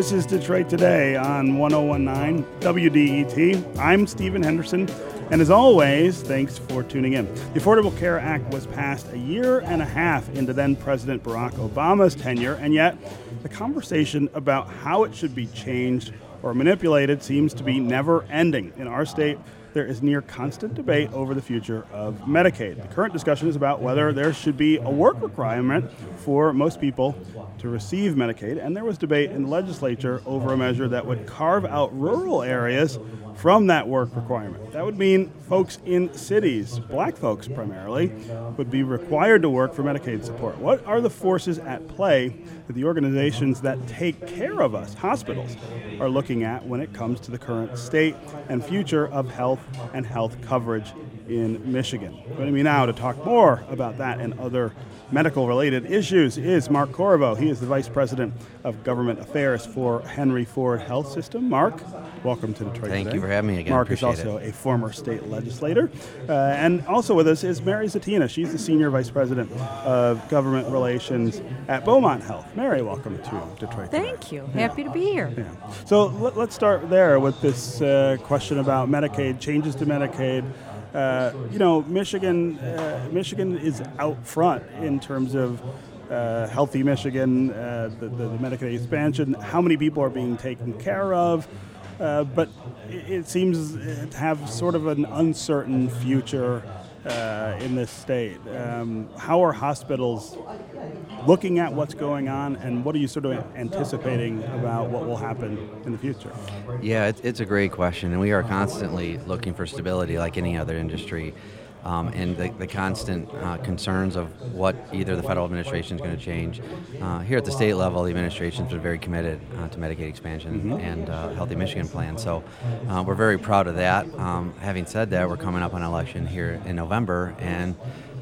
This is Detroit Today on 1019 WDET. I'm Stephen Henderson, and as always, thanks for tuning in. The Affordable Care Act was passed a year and a half into then President Barack Obama's tenure, and yet the conversation about how it should be changed or manipulated seems to be never ending. In our state, there is near constant debate over the future of Medicaid. The current discussion is about whether there should be a work requirement for most people to receive Medicaid, and there was debate in the legislature over a measure that would carve out rural areas from that work requirement. That would mean folks in cities, black folks primarily, would be required to work for Medicaid support. What are the forces at play that the organizations that take care of us, hospitals, are looking at when it comes to the current state and future of health and health coverage in Michigan? Joining me now to talk more about that and other medical related issues is Mark Corriveau. He is the Vice President of Government Affairs for Henry Ford Health System. Mark, welcome to Detroit. Thank today. you for having me again. Mark is also it. a former state legislator. Uh, and also with us is Mary Zatina. She's the Senior Vice President of Government Relations at Beaumont Health. Mary, welcome to Detroit. today. Thank you. Happy to be here. Yeah. So let, us start there with this uh, question about Medicaid, changes to Medicaid. Uh, you know, Michigan, uh, Michigan is out front in terms of uh, healthy Michigan, uh, the, the, the Medicaid expansion, how many people are being taken care of. Uh, but it, it seems to have sort of an uncertain future uh, in this state. Um, how are hospitals looking at what's going on, and what are you sort of anticipating about what will happen in the future? Yeah, it, it's a great question, and we are constantly looking for stability like any other industry. Um, and the, the constant uh, concerns of what either the federal administration is going to change. Uh, here at the state level, the administration's been very committed uh, to Medicaid expansion Mm-hmm. and uh, Healthy Michigan plan. So uh, we're very proud of that. Um, having said that, we're coming up on election here in November, and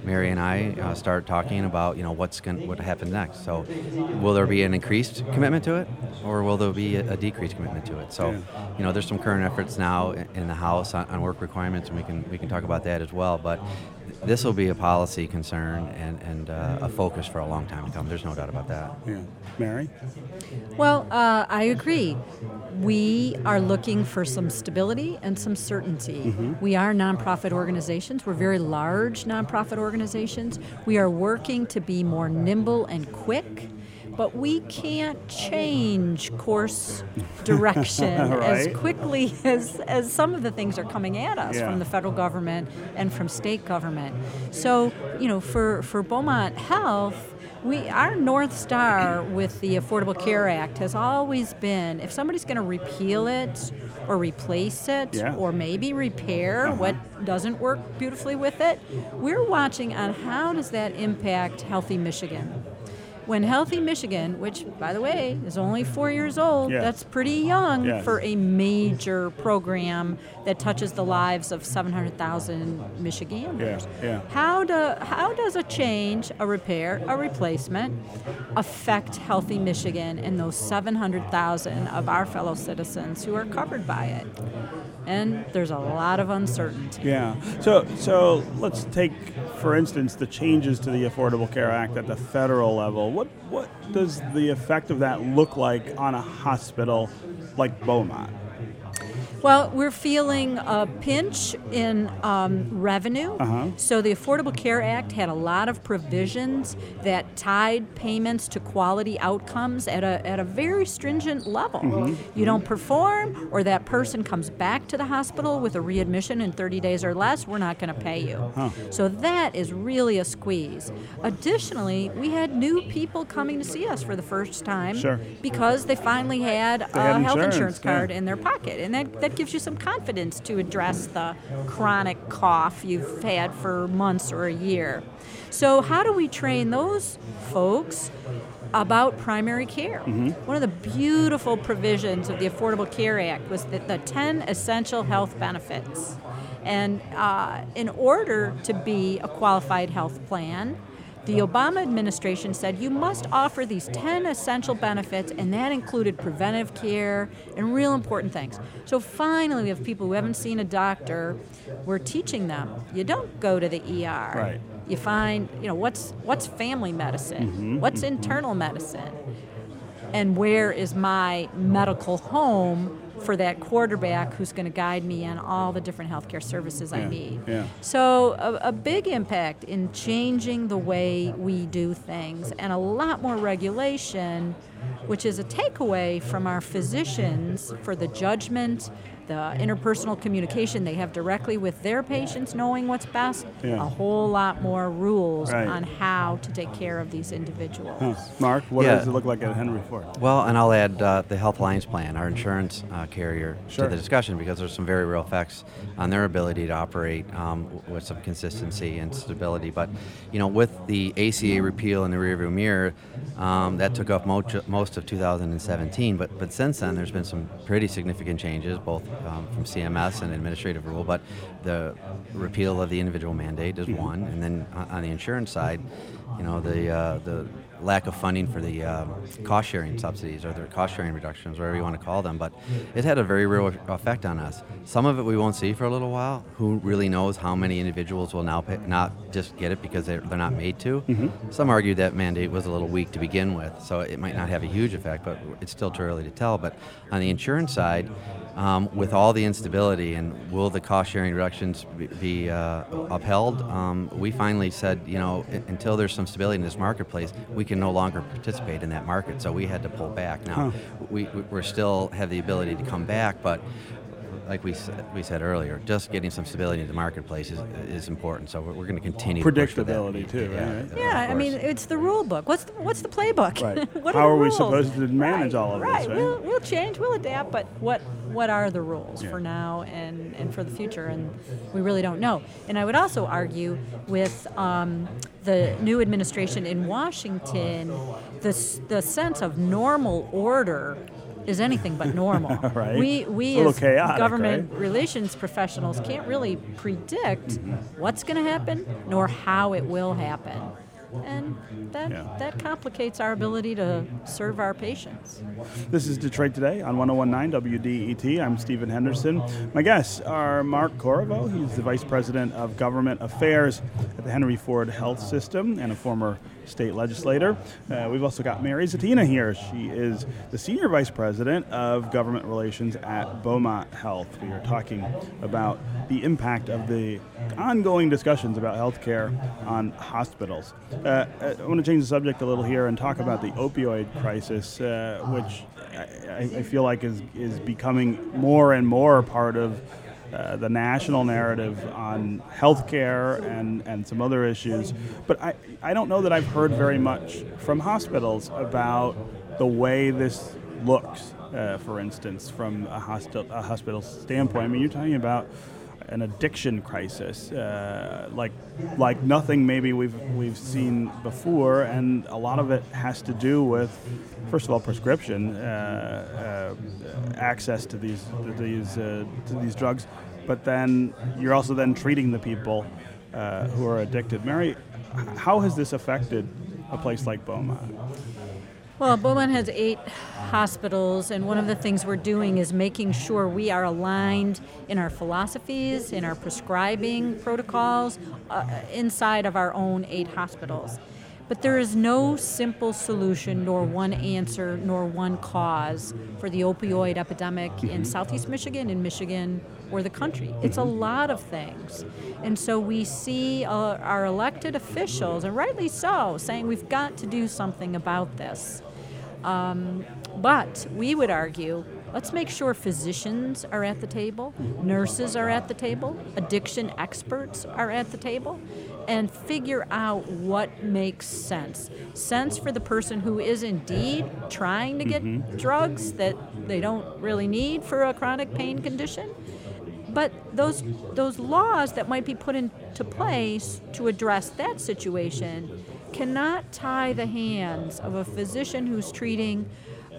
Mary and I uh, start talking about you know what's going what happens next. So, will there be an increased commitment to it, or will there be a, a decreased commitment to it? So, Yeah. you know, there's some current efforts now in, in the House on, on work requirements, and we can we can talk about that as well. But this will be a policy concern and and uh, a focus for a long time to come. There's no doubt about that. Yeah, Mary. Well, uh, I agree. We are looking for some stability and some certainty. We are nonprofit organizations. We're very large nonprofit organizations. We are working to be more nimble and quick. But we can't change course direction as quickly as, as some of the things are coming at us Yeah. from the federal government and from state government. So, you know, for, for Beaumont Health, we our north star with the Affordable Care Act has always been if somebody's going to repeal it or replace it Yeah. or maybe repair uh-huh. what doesn't work beautifully with it, we're watching on how does that impact Healthy Michigan. When Healthy Michigan, which by the way is only four years old, Yes. that's pretty young Yes. for a major program that touches the lives of 700,000 Michiganders. Yeah, yeah. How do how does a change, a repair, a replacement affect healthy Michigan and those 700,000 of our fellow citizens who are covered by it? And there's a lot of uncertainty. Yeah. So so let's take, for instance, the changes to the Affordable Care Act at the federal level. What what does the effect of that look like on a hospital like Beaumont? Well, we're feeling a pinch in um, revenue. Uh-huh. So the Affordable Care Act had a lot of provisions that tied payments to quality outcomes at a, at a very stringent level. Mm-hmm. You don't perform, or that person comes back to the hospital with a readmission in 30 days or less, we're not going to pay you. So that is really a squeeze. Additionally, we had new people coming to see us for the first time Sure. because they finally had a had health insurance, insurance yeah. card in their pocket. And that, that gives you some confidence to address the chronic cough you've had for months or a year. So, how do we train those folks about primary care? One of the beautiful provisions of the Affordable Care Act was that the 10 essential health benefits. And uh, in order to be a qualified health plan, the Obama administration said you must offer these 10 essential benefits, and that included preventive care and real important things. So finally, we have people who haven't seen a doctor. We're teaching them you don't go to the ER. Right. You find, you know, what's what's family medicine, what's internal medicine. and where is my medical home for that quarterback who's going to guide me on all the different healthcare services I need. yeah. So, a, a big impact in changing the way we do things and a lot more regulation, which is a takeaway from our physicians for the judgment, the interpersonal communication they have directly with their patients, knowing what's best, Yeah. a whole lot more rules Right. on how to take care of these individuals. Huh. Mark, what Yeah. does it look like at Henry Ford? Well, and I'll add uh, the Health Alliance Plan, our insurance uh, carrier, Sure. to the discussion because there's some very real effects on their ability to operate um, with some consistency and stability. But, you know, with the ACA repeal in the rearview mirror, um, that took up most, most of 2017. But, but since then, there's been some pretty significant changes, both um, from CMS and administrative rule. But the repeal of the individual mandate is one, and then on the insurance side, you know, the uh, the lack of funding for the um, cost sharing subsidies or the cost sharing reductions, whatever you want to call them. But it had a very real effect on us. Some of it we won't see for a little while. Who really knows how many individuals will now pay, not just get it because they're, they're not made to? Some argue that mandate was a little weak to begin with, so it might not have a huge effect, but it's still too early to tell. But on the insurance side, um, with all the instability and will the cost sharing reductions be, be uh, upheld, um, we finally said, you know, until there's some stability in this marketplace, we can no longer participate in that market. So we had to pull back. Now, we, we we're still have the ability to come back, but like we said, we said earlier, just getting some stability in the marketplace is, is important. So we're, we're going to continue to push for that. Predictability, too, Yeah, right? Yeah, I mean, it's the rule book. What's the, what's the playbook? Right. what How the are we supposed to manage Right, all of this, right. right? We'll, we'll change, we'll adapt, but what what are the rules Yeah. for now and, and for the future? And we really don't know. And I would also argue with um, the new administration in Washington, the, the sense of normal order is anything but normal. Right. We, we as chaotic, government right? relations professionals can't really predict what's going to happen nor how it will happen. And that, Yeah. that complicates our ability to serve our patients. This is Detroit Today on 1019 WDET. I'm Stephen Henderson. My guests are Mark Corriveau. He's the Vice President of Government Affairs at the Henry Ford Health System and a former state legislator. Uh, we've also got Mary Zatina here. She is the Senior Vice President of Government Relations at Beaumont Health. We are talking about the impact of the ongoing discussions about healthcare on hospitals. Uh, I want to change the subject a little here and talk about the opioid crisis, uh, which I, I feel like is, is becoming more and more part of uh, the national narrative on healthcare and, and some other issues. But I, I don't know that I've heard very much from hospitals about the way this looks, uh, for instance, from a, hospital, a hospital standpoint. I mean, you're talking about an addiction crisis, uh, like like nothing maybe we've we've seen before, and a lot of it has to do with, first of all, prescription uh, uh, access to these to these uh, to these drugs, but then you're also then treating the people uh, who are addicted. Mary, how has this affected a place like Beaumont? Well, Beaumont has eight hospitals, and one of the things we're doing is making sure we are aligned in our philosophies, in our prescribing protocols, uh, inside of our own eight hospitals. But there is no simple solution, nor one answer, nor one cause for the opioid epidemic in Southeast Michigan, in Michigan, or the country. It's a lot of things. And so we see uh, our elected officials, and rightly so, saying we've got to do something about this. Um, but we would argue let's make sure physicians are at the table, nurses are at the table, addiction experts are at the table, and figure out what makes sense. Sense for the person who is indeed trying to get drugs that they don't really need for a chronic pain condition. But those those laws that might be put into place to address that situation cannot tie the hands of a physician who's treating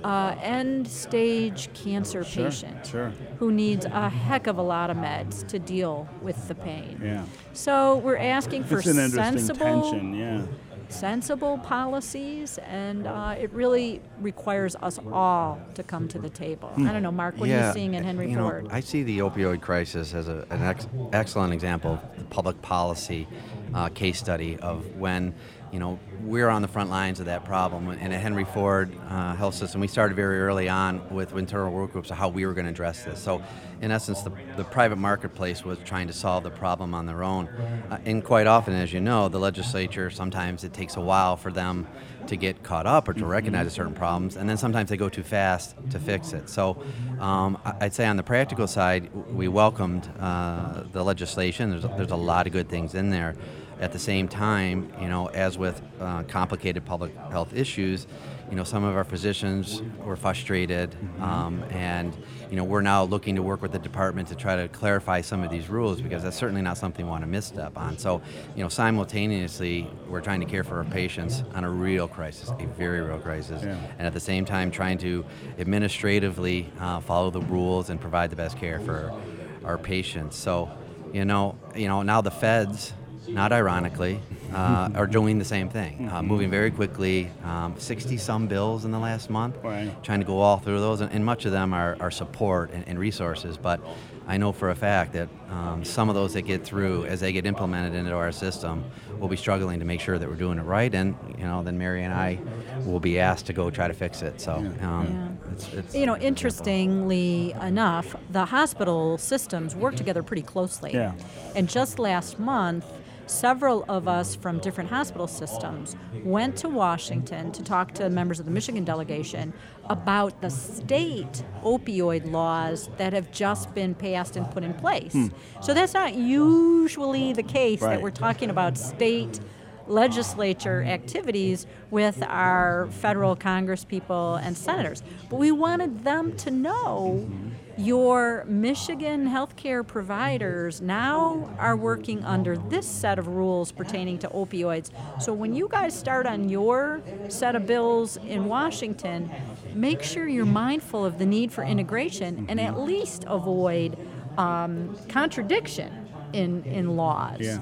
uh, end stage cancer Sure, patient sure. who needs a heck of a lot of meds to deal with the pain. Yeah, So we're asking for it's an sensible tension. Yeah. sensible policies, and uh, it really requires us all to come to the table. I don't know, Mark, what are you seeing in Henry you know, Ford? I see the opioid crisis as a, an ex- excellent example of the public policy uh, case study of when you know, we're on the front lines of that problem. And at Henry Ford uh, Health System, we started very early on with internal work groups of how we were going to address this. So, in essence, the, the private marketplace was trying to solve the problem on their own. Uh, and quite often, as you know, the legislature, sometimes it takes a while for them to get caught up or to recognize certain problems, and then sometimes they go too fast to fix it. So, um, I'd say on the practical side, we welcomed uh, the legislation. There's, there's a lot of good things in there. At the same time, you know, as with uh, complicated public health issues, you know, some of our physicians were frustrated, um, and you know, we're now looking to work with the department to try to clarify some of these rules because that's certainly not something we want to misstep on. So, you know, simultaneously, we're trying to care for our patients on a real crisis, a very real crisis, Yeah. and at the same time, trying to administratively uh, follow the rules and provide the best care for our patients. So, you know, you know, now the feds not ironically, uh, are doing the same thing, uh, moving very quickly. 60 some bills in the last month, Right. trying to go all through those, and, and much of them are, are support and, and resources. But I know for a fact that um, some of those that get through, as they get implemented into our system, we'll be struggling to make sure that we're doing it right, and you know, then Mary and I will be asked to go try to fix it. So, um, Yeah. it's, it's You know, interestingly enough, the hospital systems work together pretty closely. Yeah. And just last month, several of us from different hospital systems went to Washington to talk to members of the Michigan delegation about the state opioid laws that have just been passed and put in place. Hmm. So that's not usually the case Right. that we're talking about state legislature activities with our federal Congress people and senators. But we wanted them to know mm-hmm. Your Michigan healthcare providers now are working under this set of rules pertaining to opioids. So when you guys start on your set of bills in Washington, make sure you're mindful of the need for integration and at least avoid um, contradiction in, in laws. Yeah.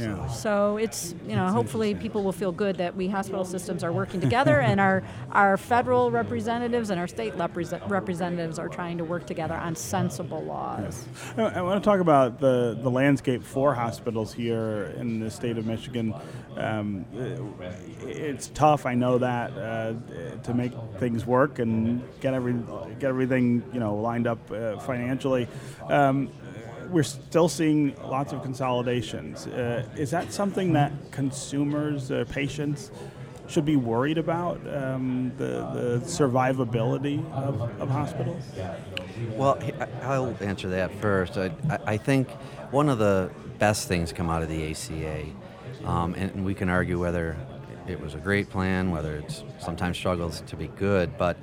Yeah. So it's you know hopefully people will feel good that we hospital systems are working together and our our federal representatives and our state represent- representatives are trying to work together on sensible laws. I I want to talk about the, the landscape for hospitals here in the state of Michigan. Um, it's tough, I know that, uh, to make things work and get every get everything you know lined up uh, financially. Um, we're still seeing lots of consolidations. Uh, is that something that consumers, uh, patients, should be worried about? Um, the, the survivability of, of hospitals? Well, I'll answer that first. I, I- think one of the best things come out of the ACA, um, and, we can argue whether it was a great plan, whether it's sometimes struggles to be good, but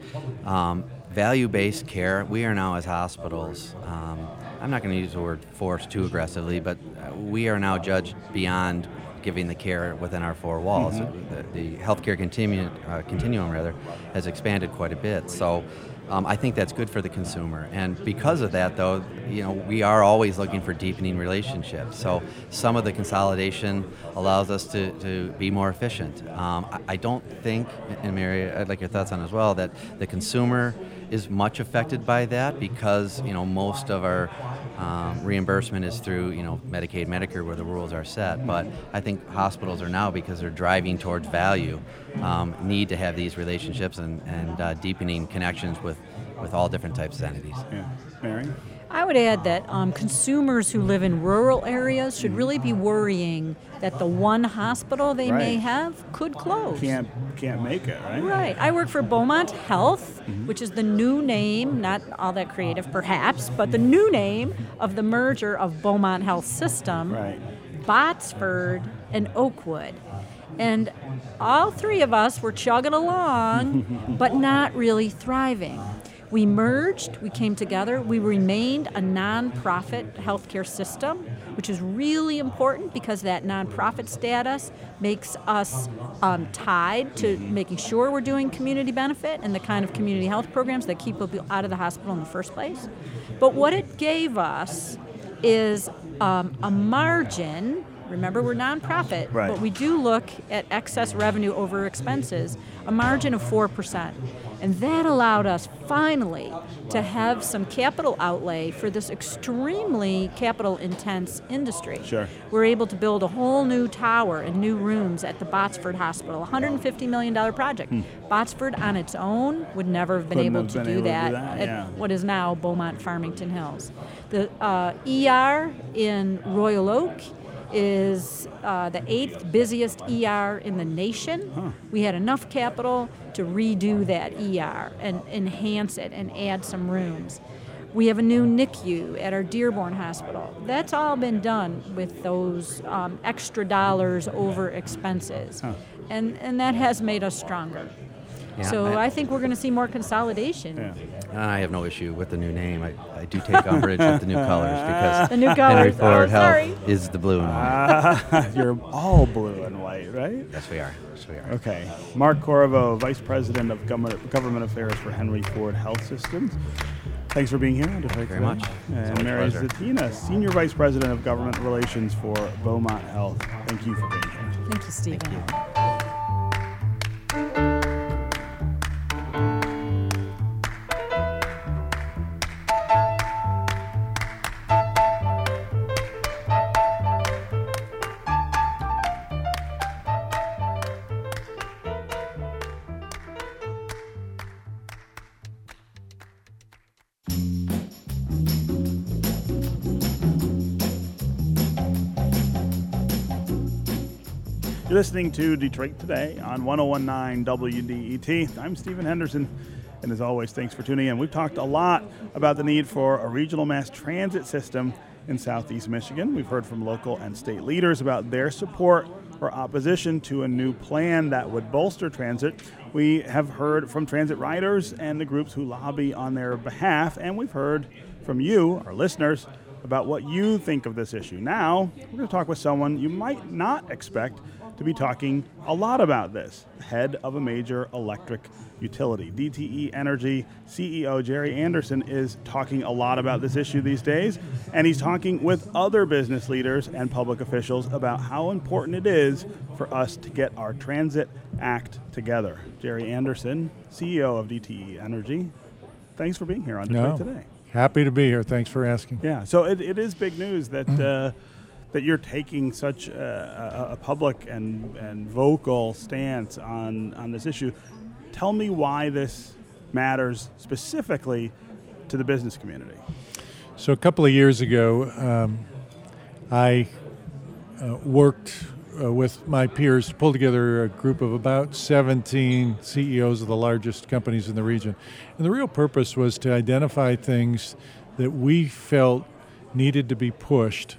um, value-based care, we are now as hospitals, um, I'm not going to use the word force too aggressively, but uh, we are now judged beyond giving the care within our four walls. The, the healthcare continuum, uh, continuum rather, has expanded quite a bit. So um, I think that's good for the consumer. And because of that, though, you know, we are always looking for deepening relationships. So some of the consolidation allows us to, to be more efficient. Um, I, I don't think, and Mary, I'd like your thoughts on as well, that the consumer is much affected by that because you know most of our um, reimbursement is through you know Medicaid, Medicare, where the rules are set. But I think hospitals are now because they're driving towards value, um, need to have these relationships and, and uh, deepening connections with with all different types of entities. Yeah. Mary? I would add that um, consumers who live in rural areas should really be worrying that the one hospital they may have could close. Can't can't make it, right? Right. I work for Beaumont Health, which is the new name, not all that creative perhaps, but the new name of the merger of Beaumont Health System, Right. Botsford, and Oakwood. And all three of us were chugging along, but not really thriving. We merged, we came together, we remained a nonprofit healthcare system, which is really important because that nonprofit status makes us um, tied to making sure we're doing community benefit and the kind of community health programs that keep people out of the hospital in the first place. But what it gave us is um, a margin. Remember, we're nonprofit, Right. but we do look at excess revenue over expenses, a margin of 4%. And that allowed us finally to have some capital outlay for this extremely capital intense industry. Sure. We're able to build a whole new tower and new rooms at the Botsford Hospital, $150 million project. Botsford on its own would never have been Hmm. Couldn't able to been do able to do that, that, at yeah. what is now Beaumont Farmington Hills. The uh, ER in Royal Oak is uh, the eighth busiest ER in the nation. We had enough capital to redo that ER and enhance it and add some rooms. We have a new NICU at our Dearborn Hospital. That's all been done with those um, extra dollars over expenses. And, and that has made us stronger. Yeah, so I- I think we're going to see more consolidation. Yeah. I have no issue with the new name. I, I do take umbrage with the new colors because The new Henry colors. Oh, Ford sorry. Health is the blue and white. Ah, you're all blue and white, right? yes, we are. Yes, we are. Okay. Mark Corriveau, Vice President of Government, Government Affairs for Henry Ford Health Systems. Thanks for being here on Detroit Very Today. much. And Mary. Zatina, Senior Vice President of Government Relations for Beaumont Health. Thank you for being here. Thank you, Stephen. Listening to Detroit Today on 1019 WDET. I'm Stephen Henderson, and as always, thanks for tuning in. We've talked a lot about the need for a regional mass transit system in southeast Michigan. We've heard from local and state leaders about their support or opposition to a new plan that would bolster transit. We have heard from transit riders and the groups who lobby on their behalf, and we've heard from you, our listeners, about what you think of this issue. Now, we're going to talk with someone you might not expect to be talking a lot about this head of a major electric utility. DTE Energy CEO Jerry Anderson is talking a lot about this issue these days, and he's talking with other business leaders and public officials about how important it is for us to get our transit act together. Jerry Anderson, CEO of DTE Energy, thanks for being here on Detroit No. today. Happy to be here. Thanks for asking. Yeah, so it, it is big news that uh, that you're taking such a, a, public and, and vocal stance on, on this issue. Tell me why this matters specifically to the business community. So, a couple of years ago, um, I uh, worked uh, with my peers to pull together a group of about 17 CEOs of the largest companies in the region. And the real purpose was to identify things that we felt needed to be pushed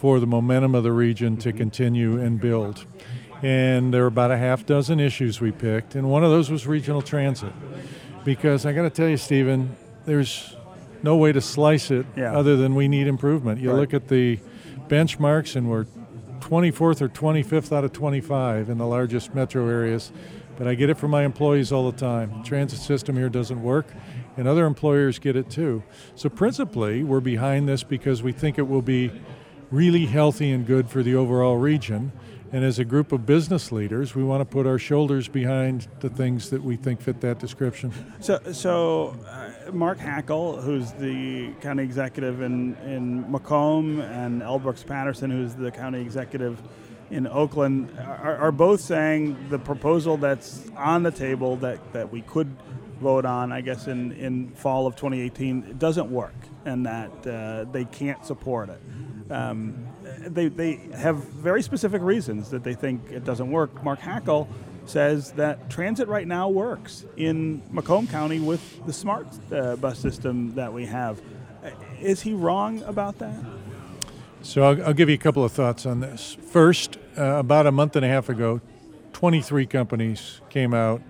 for the momentum of the region to mm-hmm. continue and mm-hmm. build. And there were about a half dozen issues we picked, and one of those was regional transit. Because I got to tell you, Stephen, there's no way to slice it Yeah. other than we need improvement. You Right. look at the benchmarks, and we're 24th or 25th out of 25 in the largest metro areas. But I get it from my employees all the time. Transit system here doesn't work, and other employers get it too. So, principally, we're behind this because we think it will be really healthy and good for the overall region. And as a group of business leaders, we want to put our shoulders behind the things that we think fit that description. So, so uh, Mark Hackel, who's the county executive in, in Macomb, and L. Brooks Patterson, who's the county executive in Oakland, are, are both saying the proposal that's on the table that, that we could vote on, I guess, in, in fall of 2018, doesn't work and that uh, they can't support it. Um, they, they have very specific reasons that they think it doesn't work. Mark Hackel says that transit right now works in Macomb County with the SMART uh, bus system that we have. Uh, Is he wrong about that? So I'll, I'll give you a couple of thoughts on this. First, uh, about a month and a half ago, 23 companies came out,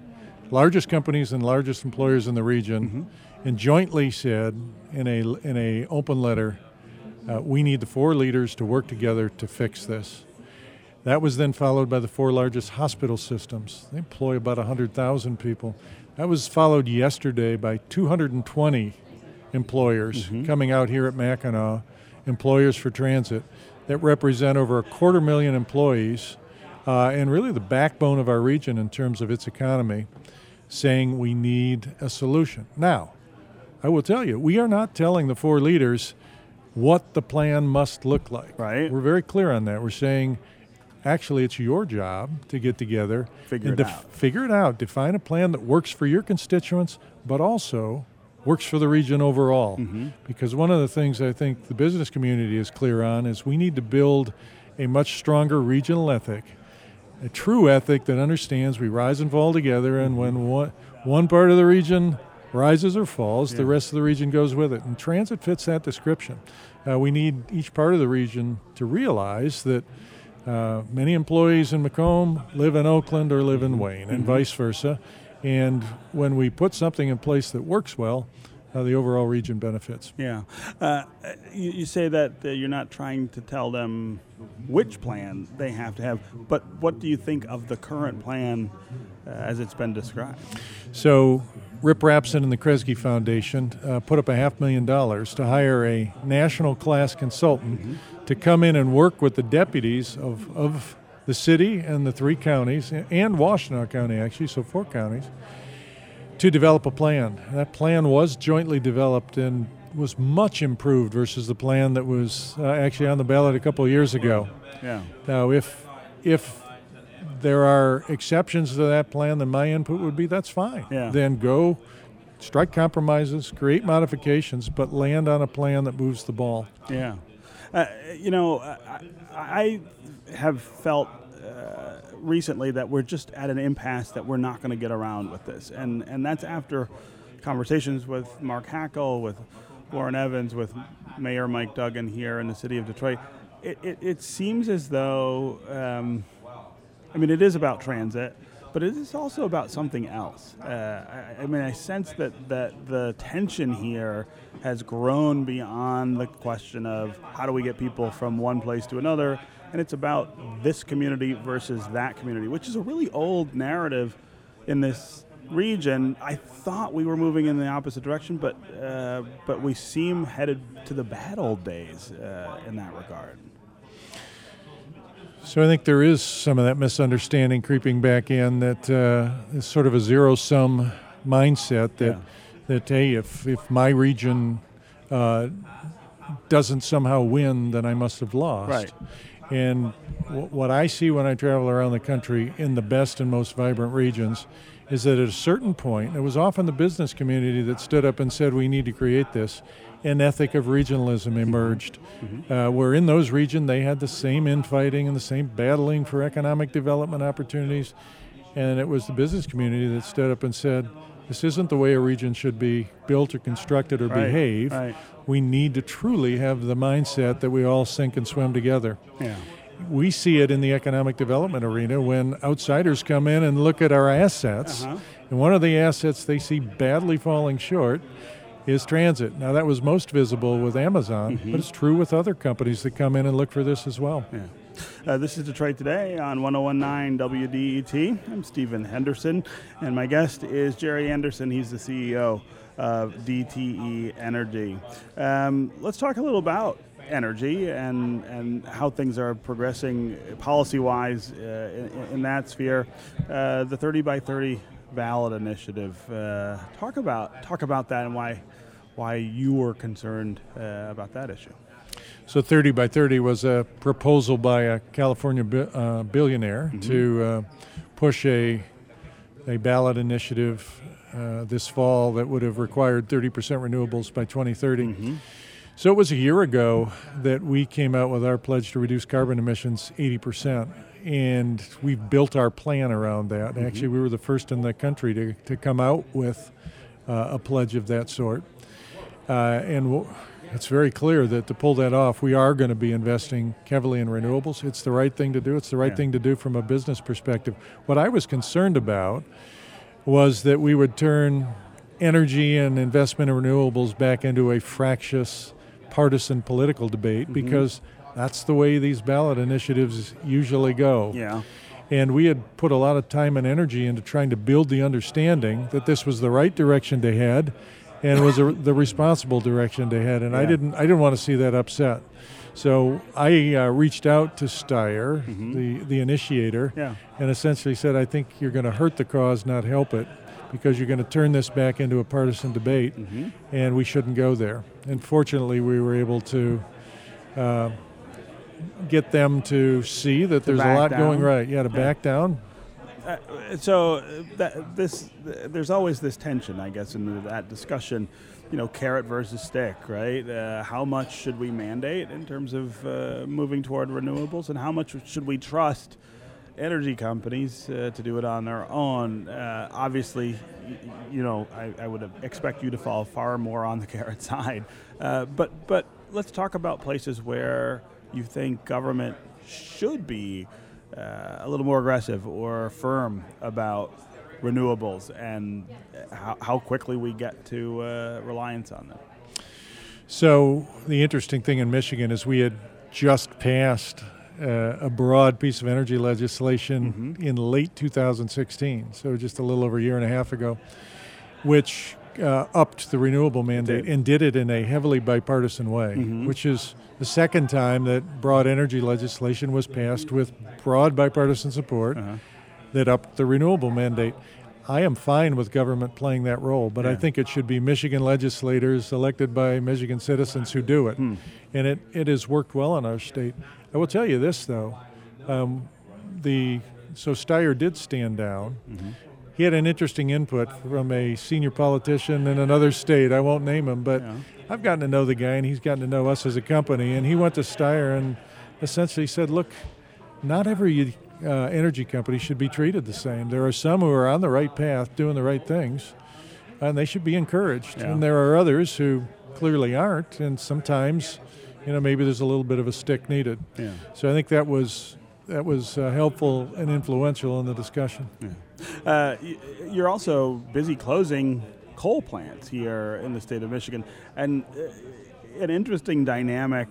largest companies and largest employers in the region, and jointly said in a in a open letter, uh, we need the four leaders to work together to fix this. That was then followed by the four largest hospital systems. They employ about 100,000 people. That was followed yesterday by 220 employers coming out here at Mackinac, employers for transit, that represent over a quarter million employees uh, and really the backbone of our region in terms of its economy. saying we need a solution. Now, I will tell you, we are not telling the four leaders what the plan must look like. Right. We're very clear on that. We're saying, actually, it's your job to get together Figure and it def- out. Figure it out. Define a plan that works for your constituents, but also works for the region overall. Mm-hmm. Because one of the things I think the business community is clear on is we need to build a much stronger regional ethic, a true ethic that understands we rise and fall together, and when one, one part of the region rises or falls, the rest of the region goes with it. And transit fits that description. Uh, we need each part of the region to realize that uh, many employees in Macomb live in Oakland or live in Wayne, and vice versa. And when we put something in place that works well, uh, the overall region benefits. Yeah. Uh, you, you say that uh, you're not trying to tell them which plan they have to have, but what do you think of the current plan uh, as it's been described? So, Rip Rapson and the Kresge Foundation uh, put up a half million dollars to hire a national class consultant to come in and work with the deputies of, of the city and the three counties, and Washtenaw County, actually, so four counties, to develop a plan. That plan was jointly developed and was much improved versus the plan that was uh, actually on the ballot a couple of years ago. Yeah. Now, if if there are exceptions to that plan, then my input would be that's fine. Yeah. Then go strike compromises, create modifications, but land on a plan that moves the ball. Yeah. Uh, you know, I, I have felt uh, recently that we're just at an impasse that we're not going to get around with this. And, and that's after conversations with Mark Hackel, with Warren Evans, with Mayor Mike Duggan here in the city of Detroit. It, it, it seems as though, um, I mean, it is about transit, but it is also about something else. Uh, I, I mean, I sense that, that the tension here has grown beyond the question of how do we get people from one place to another, and it's about this community versus that community, which is a really old narrative in this region. I thought we were moving in the opposite direction, but uh, but we seem headed to the bad old days uh, in that regard. So I think there is some of that misunderstanding creeping back in that uh, is sort of a zero sum mindset that Yeah. that hey, if if my region uh, doesn't somehow win, then I must have lost. Right. And w- what I see when I travel around the country in the best and most vibrant regions is that at a certain point, it was often the business community that stood up and said, we need to create this. An ethic of regionalism emerged, uh, where in those regions they had the same infighting and the same battling for economic development opportunities. And it was the business community that stood up and said, this isn't the way a region should be built or constructed or Right, behave. right. We need to truly have the mindset that we all sink and swim together Yeah. we see it in the economic development arena when outsiders come in and look at our assets. Uh-huh. And one of the assets they see badly falling short is transit. Now, that was most visible with Amazon, Mm-hmm. but it's true with other companies that come in and look for this as well. Yeah. Uh, this is Detroit Today on 1019 WDET. I'm Stephen Henderson, and my guest is Jerry Anderson. He's the CEO of DTE Energy. Um, let's talk a little about energy and, and how things are progressing policy wise uh, in, in that sphere. Uh, the 30 by 30 ballot initiative. Uh, talk about talk about that and why why you were concerned uh, about that issue. So 30 by 30 was a proposal by a California bi- uh, billionaire to uh, push a, a ballot initiative uh, this fall that would have required 30% renewables by 2030. So it was a year ago that we came out with our pledge to reduce carbon emissions 80%. And we've built our plan around that. Actually, we were the first in the country to, to come out with uh, a pledge of that sort. Uh, and w- it's very clear that to pull that off, we are going to be investing heavily in renewables. It's the right thing to do. It's the right Yeah. thing to do from a business perspective. What I was concerned about was that we would turn energy and investment in renewables back into a fractious, partisan political debate because that's the way these ballot initiatives usually go. Yeah. And we had put a lot of time and energy into trying to build the understanding that this was the right direction to head and it was a, the responsible direction they had. And I didn't, I didn't want to see that upset. So I uh, reached out to Steyer, the, the initiator, Yeah. and essentially said, I think you're going to hurt the cause, not help it, because you're going to turn this back into a partisan debate, and we shouldn't go there. And fortunately, we were able to uh, get them to see that there's a lot going down? right. Yeah, to back down. Uh, so uh, that, this there's always this tension, I guess, in that discussion. You know, carrot versus stick, right? Uh, how much should we mandate in terms of uh, moving toward renewables, and how much should we trust energy companies uh, to do it on their own? Uh, obviously, you know, I, I would expect you to fall far more on the carrot side. But but let's talk about places where you think government should be uh, a little more aggressive or firm about renewables and how, how quickly we get to uh, reliance on them. So the interesting thing in Michigan is we had just passed uh, a broad piece of energy legislation in late 2016, so just a little over a year and a half ago, which uh, upped the renewable mandate did. and did it in a heavily bipartisan way, which is the second time that broad energy legislation was passed with broad bipartisan support that upped the renewable mandate. I am fine with government playing that role, but I think it should be Michigan legislators elected by Michigan citizens who do it. And it, it has worked well in our state. I will tell you this, though. Um, the So Steyer did stand down. He had an interesting input from a senior politician in another state. I won't name him, but Yeah. I've gotten to know the guy, and he's gotten to know us as a company. And he went to Steyer and essentially said, look, not every uh, energy company should be treated the same. There are some who are on the right path, doing the right things, and they should be encouraged. Yeah. And there are others who clearly aren't, and sometimes, you know, maybe there's a little bit of a stick needed. Yeah. So I think that was that was uh, helpful and influential in the discussion. Uh, you're also busy closing coal plants here in the state of Michigan, and uh, an interesting dynamic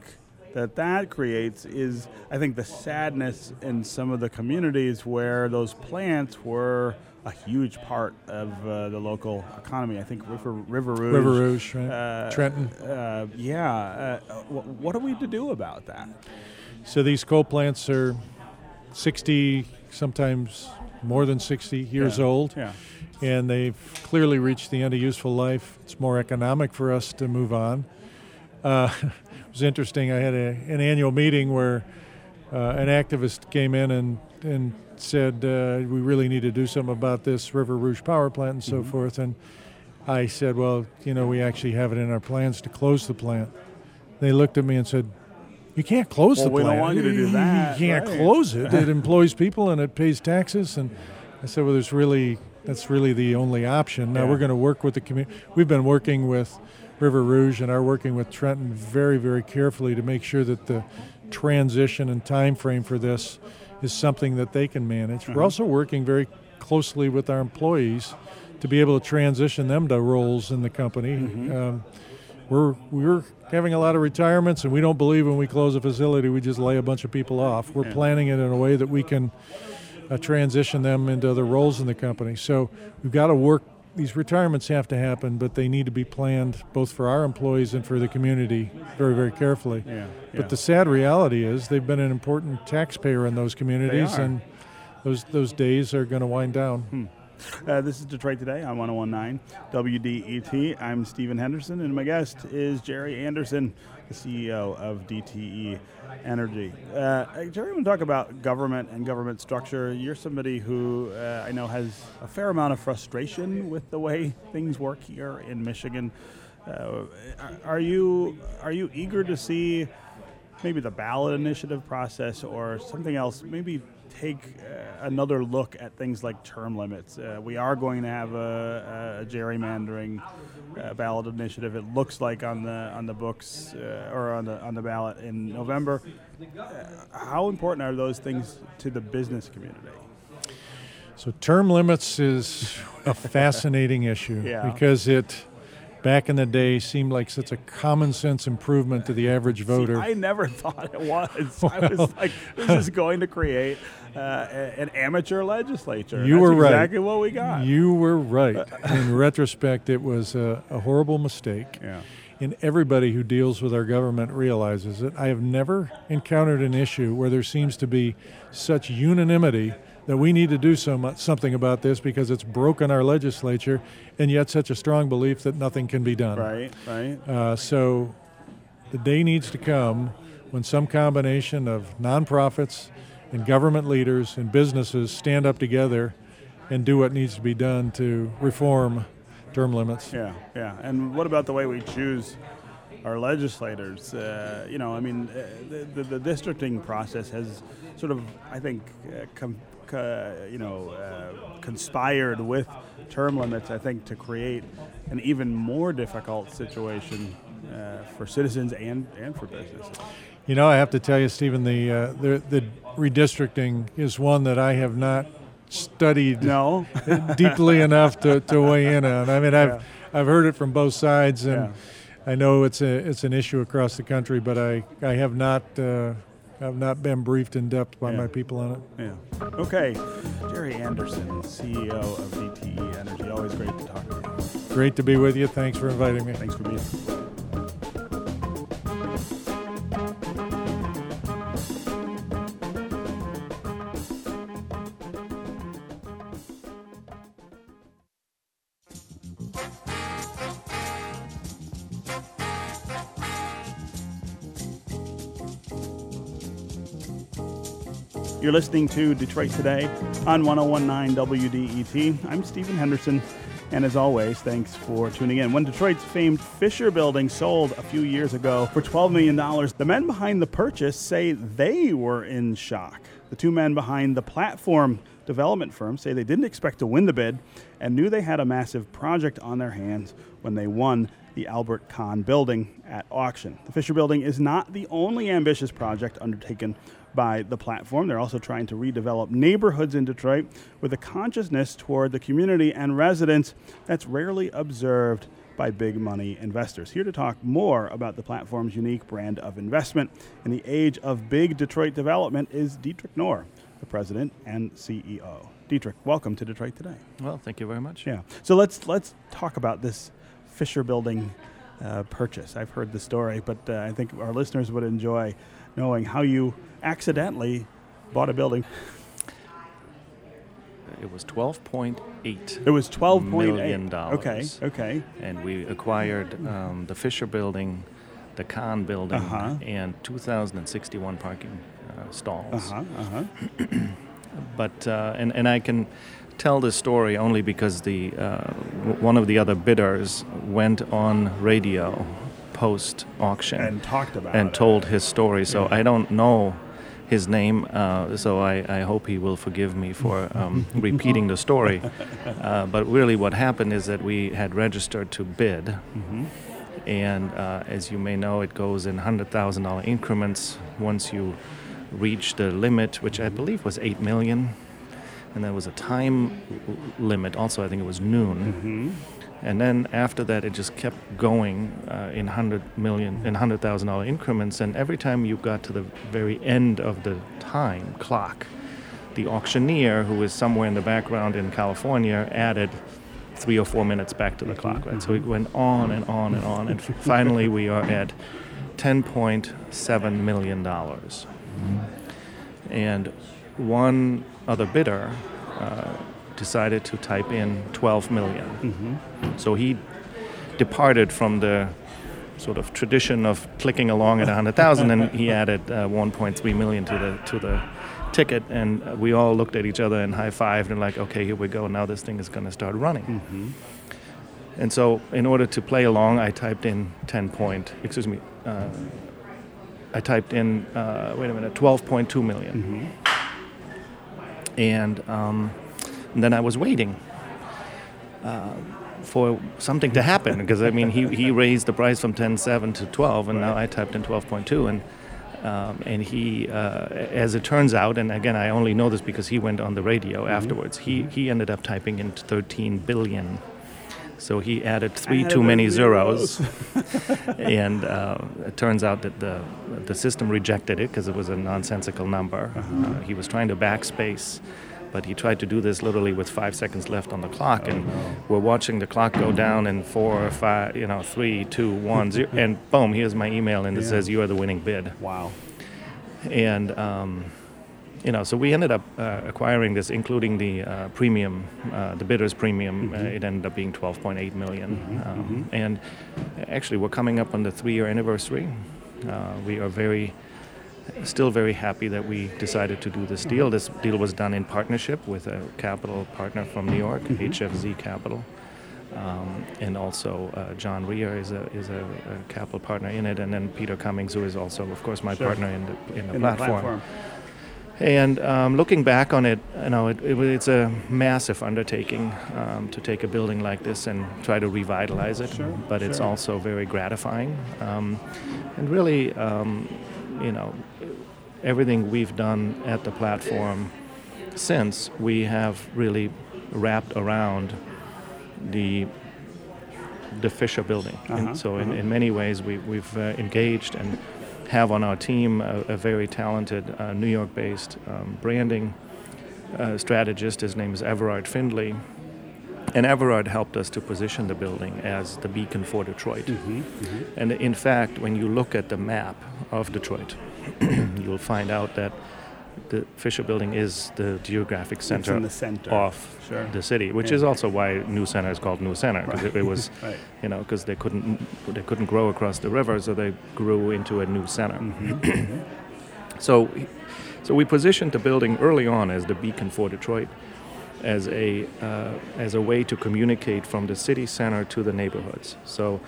that that creates is, I think, the sadness in some of the communities where those plants were a huge part of uh, the local economy. I think River, River Rouge. River Rouge, right? uh, Trenton. Uh, yeah. Uh, wh- what are we to do about that? So these coal plants are 60, sometimes more than 60 years Yeah. old. Yeah. and they've clearly reached the end of useful life. It's more economic for us to move on. Uh, it was interesting. I had a, an annual meeting where uh, an activist came in and, and said, uh, We really need to do something about this River Rouge power plant and so forth. And I said, Well, you know, we actually have it in our plans to close the plant. They looked at me and said, You can't close Well, the we don't plant. want you to do that, You can't right. close it. It employs people and it pays taxes. And I said, Well, there's really that's really the only option. Now Yeah. we're going to work with the community. We've been working with River Rouge and are working with Trenton very, very carefully to make sure that the transition and time frame for this is something that they can manage. Uh-huh. We're also working very closely with our employees to be able to transition them to roles in the company. Mm-hmm. Um, we're we're having a lot of retirements, and we don't believe when we close a facility we just lay a bunch of people off. We're planning it in a way that we can uh, transition them into other roles in the company. So we've got to work. These retirements have to happen, but they need to be planned both for our employees and for the community very, very carefully. Yeah. yeah. But the sad reality is they've been an important taxpayer in those communities, and those those days are going to wind down. Uh, this is Detroit Today on 1019 WDET. I'm Stephen Henderson, and my guest is Jerry Anderson, the CEO of DTE Energy. Uh, Jerry, I want to talk about government and government structure. You're somebody who uh, I know has a fair amount of frustration with the way things work here in Michigan. Uh, are you are you eager to see maybe the ballot initiative process or something else, maybe take uh, another look at things like term limits. Uh, we are going to have a, a gerrymandering uh, ballot initiative. It looks like on the on the books uh, or on the on the ballot in November. Uh, how important are those things to the business community? So term limits is a fascinating issue Yeah. because it, back in the day, seemed like such a common sense improvement to the average voter. See, I never thought it was. I was like, this is going to create uh, an amateur legislature. You That's were right. exactly what we got. You were right. In retrospect, it was a, a horrible mistake. yeah. And everybody who deals with our government realizes it. I have never encountered an issue where there seems to be such unanimity that we need to do so much, something about this because it's broken our legislature, and yet such a strong belief that nothing can be done. Right, right. Uh, so the day needs to come when some combination of nonprofits and government leaders and businesses stand up together and do what needs to be done to reform term limits. Yeah, yeah. And what about the way we choose our legislators? Uh, you know, I mean, uh, the, the, the, districting process has sort of, I think, uh, com- you know, uh, conspired with term limits. I think to create an even more difficult situation uh, for citizens and and for businesses. You know, I have to tell you, Stephen, the uh, the, the redistricting is one that I have not studied no. deeply enough to, to weigh in on. I mean, I've yeah. I've heard it from both sides, and yeah. I know it's a it's an issue across the country, but I I have not. Uh, I've not been briefed in depth by yeah. my people on it. Yeah. Okay. Gerry Anderson, CEO of DTE Energy. Always great to talk to you. Great to be with you. Thanks for inviting me. Thanks for being here. You're listening to Detroit Today on 1019 WDET. I'm Stephen Henderson, and as always, thanks for tuning in. When Detroit's famed Fisher building sold a few years ago for $12 million, the men behind the purchase say they were in shock. The two men behind the platform development firm say they didn't expect to win the bid and knew they had a massive project on their hands when they won the Albert Kahn building at auction. The Fisher building is not the only ambitious project undertaken by the platform. They're also trying to redevelop neighborhoods in Detroit with a consciousness toward the community and residents that's rarely observed by big money investors. Here to talk more about the platform's unique brand of investment in the age of big Detroit development is Dietrich Knoer, the president and CEO. Dietrich, welcome to Detroit today. Well, thank you very much. Yeah. So let's let's talk about this Fisher Building uh, purchase. I've heard the story, but uh, I think our listeners would enjoy knowing how you accidentally bought a building. It was twelve point eight. It was twelve million dollars. Okay, okay. And we acquired um, the Fisher Building, the Kahn Building, uh-huh. and 2,061 parking uh, stalls. Uh-huh, uh-huh. but uh, and and I can tell this story only because the uh, one of the other bidders went on radio post auction and talked about and it. told his story. So yeah. I don't know his name, uh, so I, I, hope he will forgive me for um, repeating the story. Uh, but really, what happened is that we had registered to bid, mm-hmm. and uh, as you may know, it goes in hundred thousand dollar increments. Once you reach the limit, which I believe was eight million, and there was a time limit. Also, I think it was noon. Mm-hmm and then after that, it just kept going uh, in hundred million, in hundred thousand dollar increments. And every time you got to the very end of the time clock, the auctioneer, who was somewhere in the background in California, added three or four minutes back to the mm-hmm. clock. Right, so it went on and on and on, and finally we are at ten point seven million dollars. And one other bidder. Uh, decided to type in 12 million. Mm-hmm. So he departed from the sort of tradition of clicking along at 100,000 and he added uh, 1.3 million to the to the ticket and we all looked at each other and high-fived and like okay here we go now this thing is going to start running. Mm-hmm. And so in order to play along I typed in 10 point excuse me uh, I typed in uh, wait a minute 12.2 million. Mm-hmm. And um, and then I was waiting uh, for something to happen because I mean he, he raised the price from 10.7 to 12, and now I typed in 12.2, and um, and he, uh, as it turns out, and again I only know this because he went on the radio mm-hmm. afterwards. He he ended up typing in 13 billion. So he added three added too many zeros, and uh, it turns out that the the system rejected it because it was a nonsensical number. Uh-huh. Uh, he was trying to backspace but he tried to do this literally with five seconds left on the clock, and we're watching the clock go down in four, five, you know, three, two, one, zero, and boom, here's my email, and it yeah. says you are the winning bid. Wow. And um, you know, so we ended up uh, acquiring this, including the uh, premium, uh, the bidders premium. Uh, it ended up being 12.8 million. Um, and actually, we're coming up on the three-year anniversary. Uh, we are very, still very happy that we decided to do this deal. This deal was done in partnership with a capital partner from New York, HFZ Capital. Um, and also uh, John Rear is a is a, a capital partner in it, and then Peter Cummings, who is also, of course, my Sure. partner in the in the In the platform. platform. And um, looking back on it, you know, it, it, it's a massive undertaking um, to take a building like this and try to revitalize it. Sure, but it's also very gratifying. Um, and really, um, you know, everything we've done at the platform since, we have really wrapped around the the Fisher building. Uh-huh, so, in, uh-huh. in many ways, we, we've uh, engaged and have on our team a, a very talented uh, New York based um, branding uh, strategist. His name is Everard Findlay. And Everard helped us to position the building as the beacon for Detroit. Mm-hmm. And in fact, when you look at the map of Detroit, you'll find out that the Fisher Building is the geographic center, the center. of Sure. the city, which Yeah. is also why New Center is called New Center because it, it was, Right. you know, because they couldn't they couldn't grow across the river, so they grew into a new center. Mm-hmm. So, so we positioned the building early on as the beacon for Detroit, as a uh, as a way to communicate from the city center to the neighborhoods. So.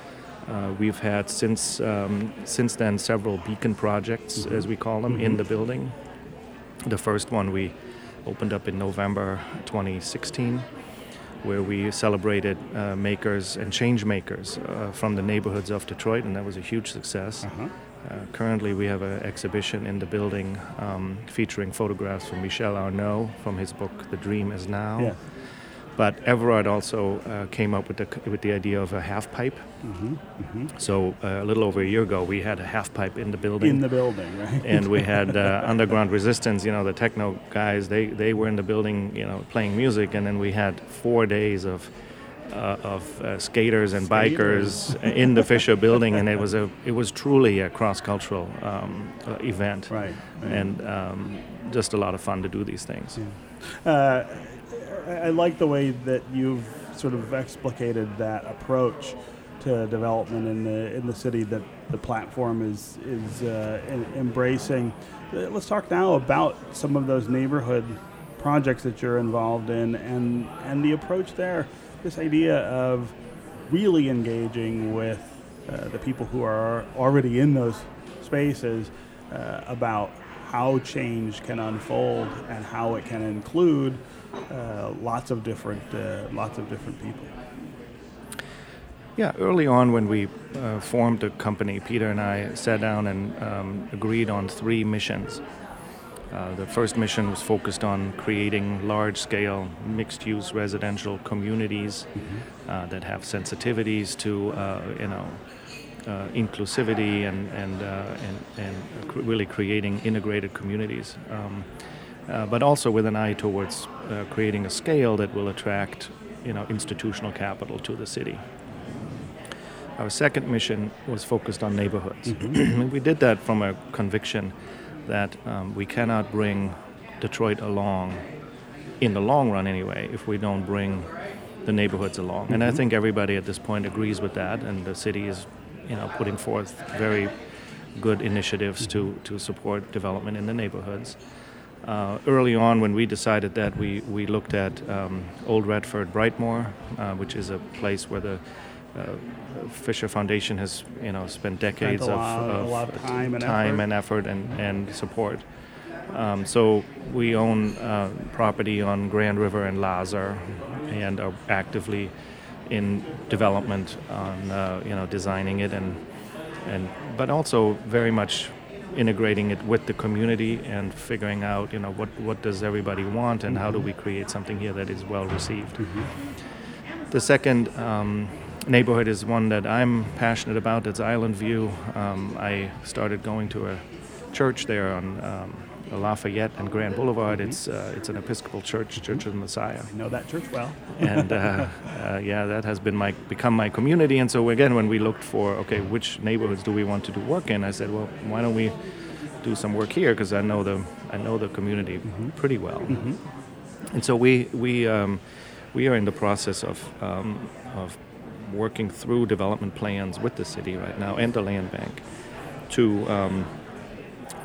Uh, we've had since um, since then several beacon projects, as we call them, in the building. The first one we opened up in November 2016, where we celebrated uh, makers and change makers uh, from the neighborhoods of Detroit, and that was a huge success. Uh-huh. Uh, currently, we have an exhibition in the building um, featuring photographs from Michel Arnaud from his book *The Dream Is Now*. Yeah. But Everard also uh, came up with the with the idea of a half pipe. Mm-hmm. So uh, a little over a year ago, we had a half pipe in the building In the building, right? and we had uh, underground resistance you know the techno guys they, they were in the building you know playing music and then we had four days of uh, of uh, skaters and bikers in the Fisher building and it was a it was truly a cross-cultural um, uh, event Right, right. and um, just a lot of fun to do these things Uh, I I like the way that you've sort of explicated that approach to development in the in the city that the platform is is uh, embracing. Uh, Let's talk now about some of those neighborhood projects that you're involved in and and the approach there. This idea of really engaging with uh, the people who are already in those spaces uh, about how change can unfold and how it can include uh, lots of different uh, lots of different people. Yeah, early on when we uh, formed the company, Peter and I sat down and um, agreed on three missions. Uh, the first mission was focused on creating large scale mixed use residential communities uh, that have sensitivities to, uh, you know, uh, inclusivity and, and, uh, and, and really creating integrated communities. Um, uh, but also with an eye towards uh, creating a scale that will attract, you know, institutional capital to the city. Our second mission was focused on neighborhoods. And we did that from a conviction that um, we cannot bring Detroit along, in the long run anyway, if we don't bring the neighborhoods along. And I think everybody at this point agrees with that, and the city is, you know, putting forth very good initiatives to, to support development in the neighborhoods. Uh, early on, when we decided that, we, we looked at um, Old Redford Brightmoor, uh, which is a place where the uh, Fisher Foundation has, you know, spent decades lot- of of time and time effort. and effort and, and support. Um, so we own uh, property on Grand River and Lahser, and are actively in development on, uh, you know, designing it and and but also very much integrating it with the community and figuring out, you know, what what does everybody want and how do we create something here that is well received. The second um, neighborhood is one that I'm passionate about. It's Island View. Um, I started going to a church there on um, Lafayette and Grand Boulevard. It's uh, it's an Episcopal church, Church of the Messiah I know that church well. and uh, uh, yeah, that has been my become my community. And so again, when we looked for okay, which neighborhoods do we want to do work in, I said, well, why don't we do some work here? Because I know the I know the community pretty well, and so we we um, we are in the process of um, of working through development plans with the city right now and the land bank to um,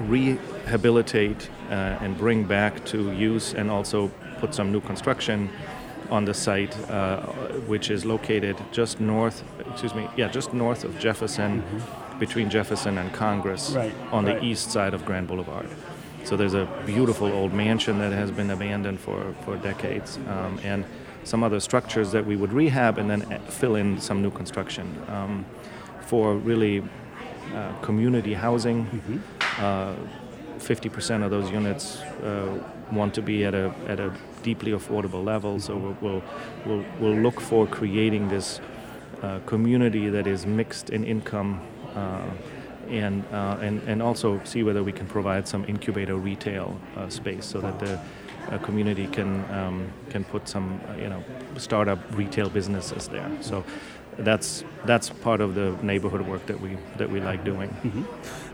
rehabilitate uh, and bring back to use and also put some new construction on the site, uh, which is located just north, excuse me, yeah, just north of Jefferson, between Jefferson and Congress, Right, on right. the east side of Grand Boulevard. So there's a beautiful old mansion that has been abandoned for, for decades, um, and some other structures that we would rehab and then uh, fill in some new construction um, for really uh, community housing. Uh, 50% of those units uh, want to be at a, at a deeply affordable level, so we'll, we'll, we'll, we'll look for creating this uh, community that is mixed in income uh, and, uh, and, and also see whether we can provide some incubator retail uh, space so that the uh, community can, um, can put some, you know, startup retail businesses there. So that's, that's part of the neighborhood work that we, that we like doing.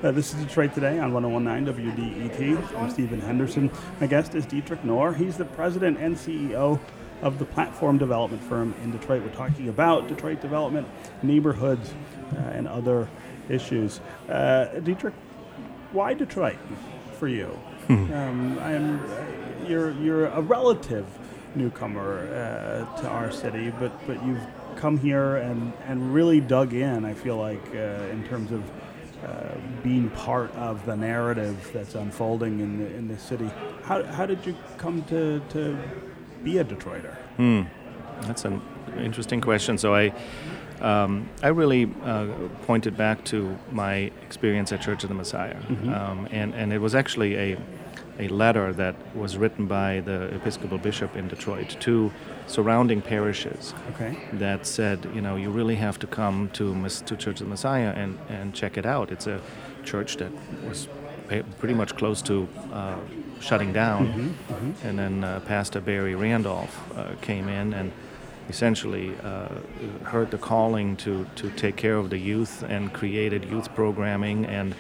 Uh, this is Detroit Today on 1019 WDET. I'm Stephen Henderson. My guest is Dietrich Knoer. He's the president and CEO of the platform development firm in Detroit. We're talking about Detroit development, neighborhoods, uh, and other issues. Uh, Dietrich, why Detroit for you? Um, I'm, you're, you're a relative newcomer uh, to our city, but, but you've come here and, and really dug in, I feel like, uh, in terms of uh, being part of the narrative that's unfolding in the, in the city. How, how did you come to, to be a Detroiter? Hmm. That's an interesting question. So I, um, I really uh, pointed back to my experience at Church of the Messiah, um, and and it was actually a, a letter that was written by the Episcopal bishop in Detroit to surrounding parishes Okay. that said, you know, you really have to come to to Church of the Messiah and, and check it out. It's a church that was pretty much close to uh, shutting down, and then uh, Pastor Barry Randolph uh, came in and essentially uh, heard the calling to, to take care of the youth and created youth programming and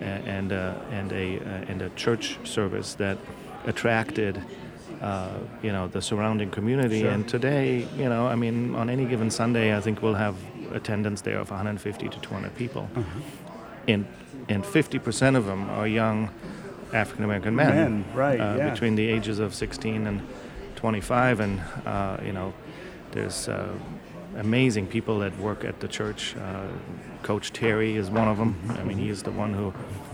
and uh, and a uh, and a church service that attracted uh, you know the surrounding community. Sure. And today, you know, I mean, on any given Sunday, I think we'll have attendance there of 150 to 200 people, and and 50% of them are young African American men, Men, right, uh, yeah. between the ages of 16 and 25, and uh, you know, there's. Amazing people that work at the church. Uh, Coach Terry is one of them. I mean, he is the one who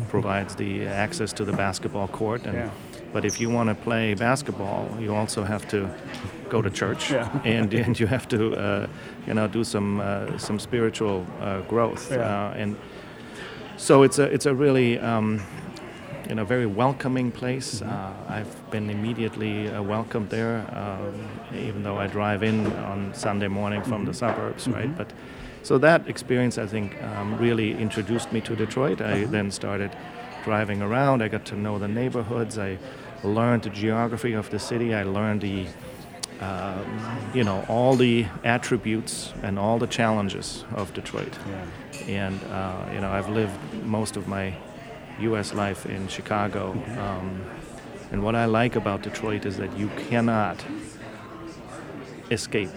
provides the access to the basketball court. And, Yeah. But if you want to play basketball, you also have to go to church, Yeah. and, and you have to, uh, you know, do some uh, some spiritual uh, growth. Yeah. Uh, and so it's a it's a really um, you know very welcoming place. Mm-hmm. Uh, I've been immediately uh, welcomed there, um, even though I drive in on Sunday morning from Mm-hmm. the suburbs, right? But so that experience, I think, um, really introduced me to Detroit. I Uh-huh. then started driving around. I got to know the neighborhoods. I learned the geography of the city. I learned the um, you know all the attributes and all the challenges of Detroit Yeah. and uh, you know I've lived most of my U.S. life in Chicago, um, and what I like about Detroit is that you cannot escape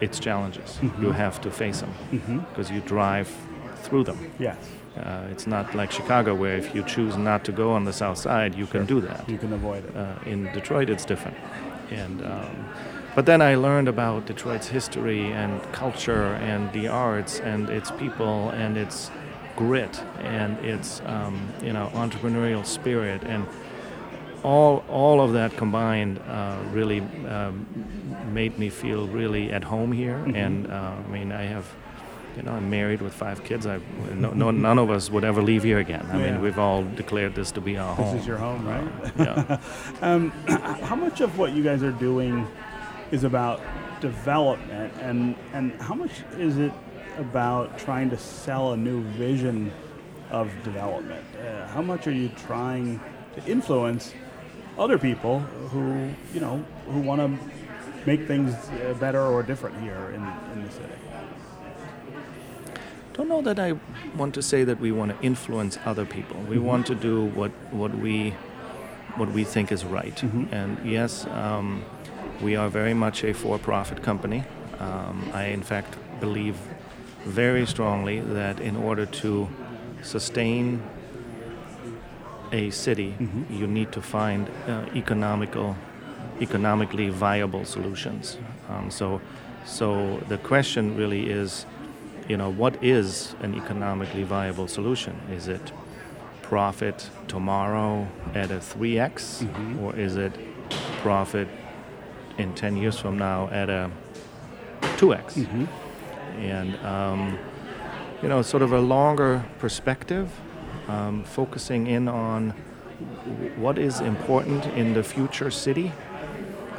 its challenges. You have to face them because you drive through them. Yes. Uh, it's not like Chicago where if you choose not to go on the south side, you can do that You can avoid it. uh, in Detroit, it's different. And um, but then I learned about Detroit's history and culture and the arts and its people and its grit and its um, you know entrepreneurial spirit and all all of that combined uh, really um, made me feel really at home here. And uh, I mean, I have. You know, I'm married with five kids. I, no, no, none of us would ever leave here again. I Yeah. mean, we've all declared this to be our home. This is your home, right? yeah. Um, how much of what you guys are doing is about development, and and how much is it about trying to sell a new vision of development? Uh, how much are you trying to influence other people who you know who want to make things uh, better or different here in, in the city? don't know that I want to say that we want to influence other people. We want to do what what we what we think is right. And yes, um, we are very much a for-profit company. Um, I, in fact, believe very strongly that in order to sustain a city, you need to find uh, economical, economically viable solutions. Um, so, so the question really is, you know, what is an economically viable solution? Is it profit tomorrow at a 3x, or is it profit in 10 years from now at a 2x? And um, you know, sort of a longer perspective, um, focusing in on what is important in the future city.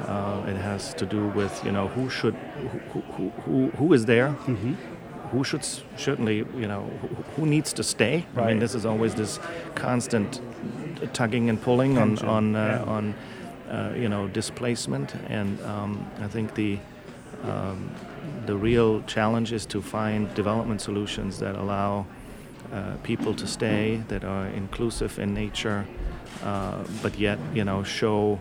Uh, it has to do with you know who should who, who, who, who is there, who should certainly you know who, needs to stay. I mean, this is always this constant tugging and pulling on Tension, on uh, yeah. on uh, you know displacement, and um, I think the um, the real challenge is to find development solutions that allow uh, people to stay, that are inclusive in nature, uh, but yet you know show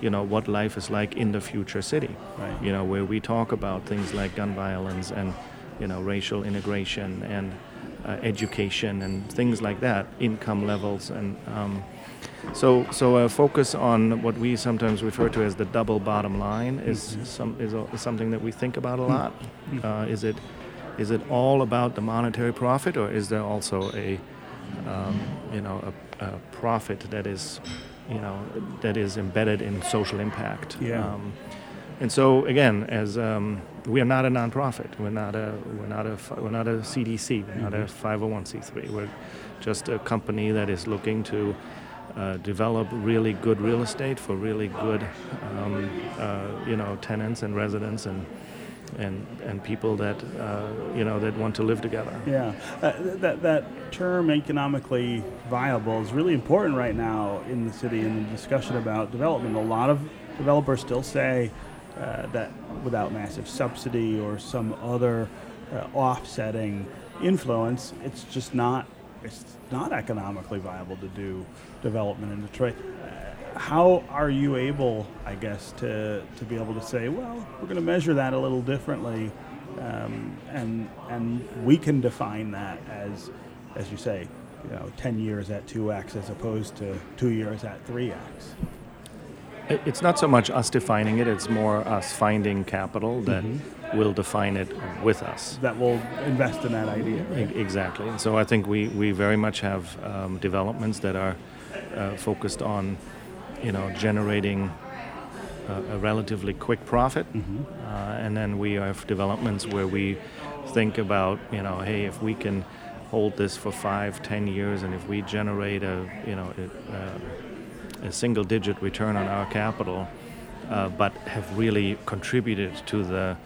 you know what life is like in the future city. Right. You know where we talk about things like gun violence and you know racial integration and uh, education and things like that, income levels and. Um, so, so a focus on what we sometimes refer to as the double bottom line is some is, a, is something that we think about a lot. Uh, is it is it all about the monetary profit, or is there also a um, you know a, a profit that is you know that is embedded in social impact? Yeah. Um, and so again, as um, we are not a nonprofit, we're not a we're not a we're not a CDC, we're not a 501c3. We're just a company that is looking to uh, develop really good real estate for really good, um, uh, you know, tenants and residents and and and people that uh, you know that want to live together. Yeah, uh, that that term economically viable is really important right now in the city in the discussion about development. A lot of developers still say uh, that without massive subsidy or some other uh, offsetting influence, it's just not it's not economically viable to do development in Detroit. How are you able, I guess, to, to be able to say, well, we're going to measure that a little differently, um, and and we can define that as, as you say, you know, 10 years at 2x as opposed to two years at 3x. It- It's not so much us defining it; it's more us finding capital that will define it with us. That will invest in that idea. Exactly. And so I think we, we very much have um, developments that are uh, focused on, you know, generating a, a relatively quick profit, uh, and then we have developments where we think about, you know, hey, if we can hold this for five, ten years, and if we generate a, you know, a, a, a single-digit return on our capital, uh, but have really contributed to the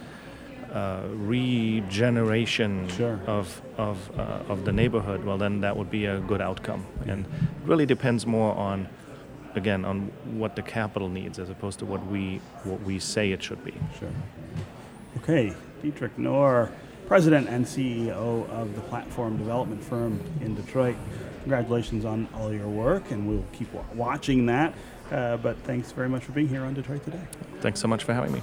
uh, regeneration Sure. of of uh, of the neighborhood, well, then that would be a good outcome. And it really depends more on, again, on what the capital needs as opposed to what we what we say it should be. Sure. Okay, Dietrich Knoer, President and CEO of the platform development firm in Detroit. Congratulations on all your work, and we'll keep wa- watching that. Uh, but thanks very much for being here on Detroit Today. Thanks so much for having me.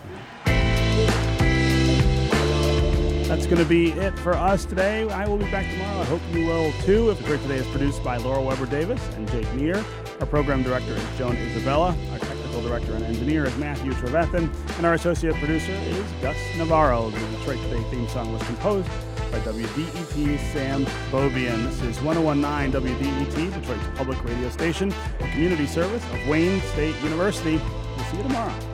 That's going to be it for us today. I will be back tomorrow. I hope you will too. If Detroit Today is produced by Laura Weber Davis and Jake Neher. Our program director is Joan Isabella. Our technical director and engineer is Matthew Trevethan. And our associate producer is Gus Navarro. The Detroit Today theme song was composed by WDET Sam Bovian. This is 1019 WDET, Detroit's public radio station, a community service of Wayne State University. We'll see you tomorrow.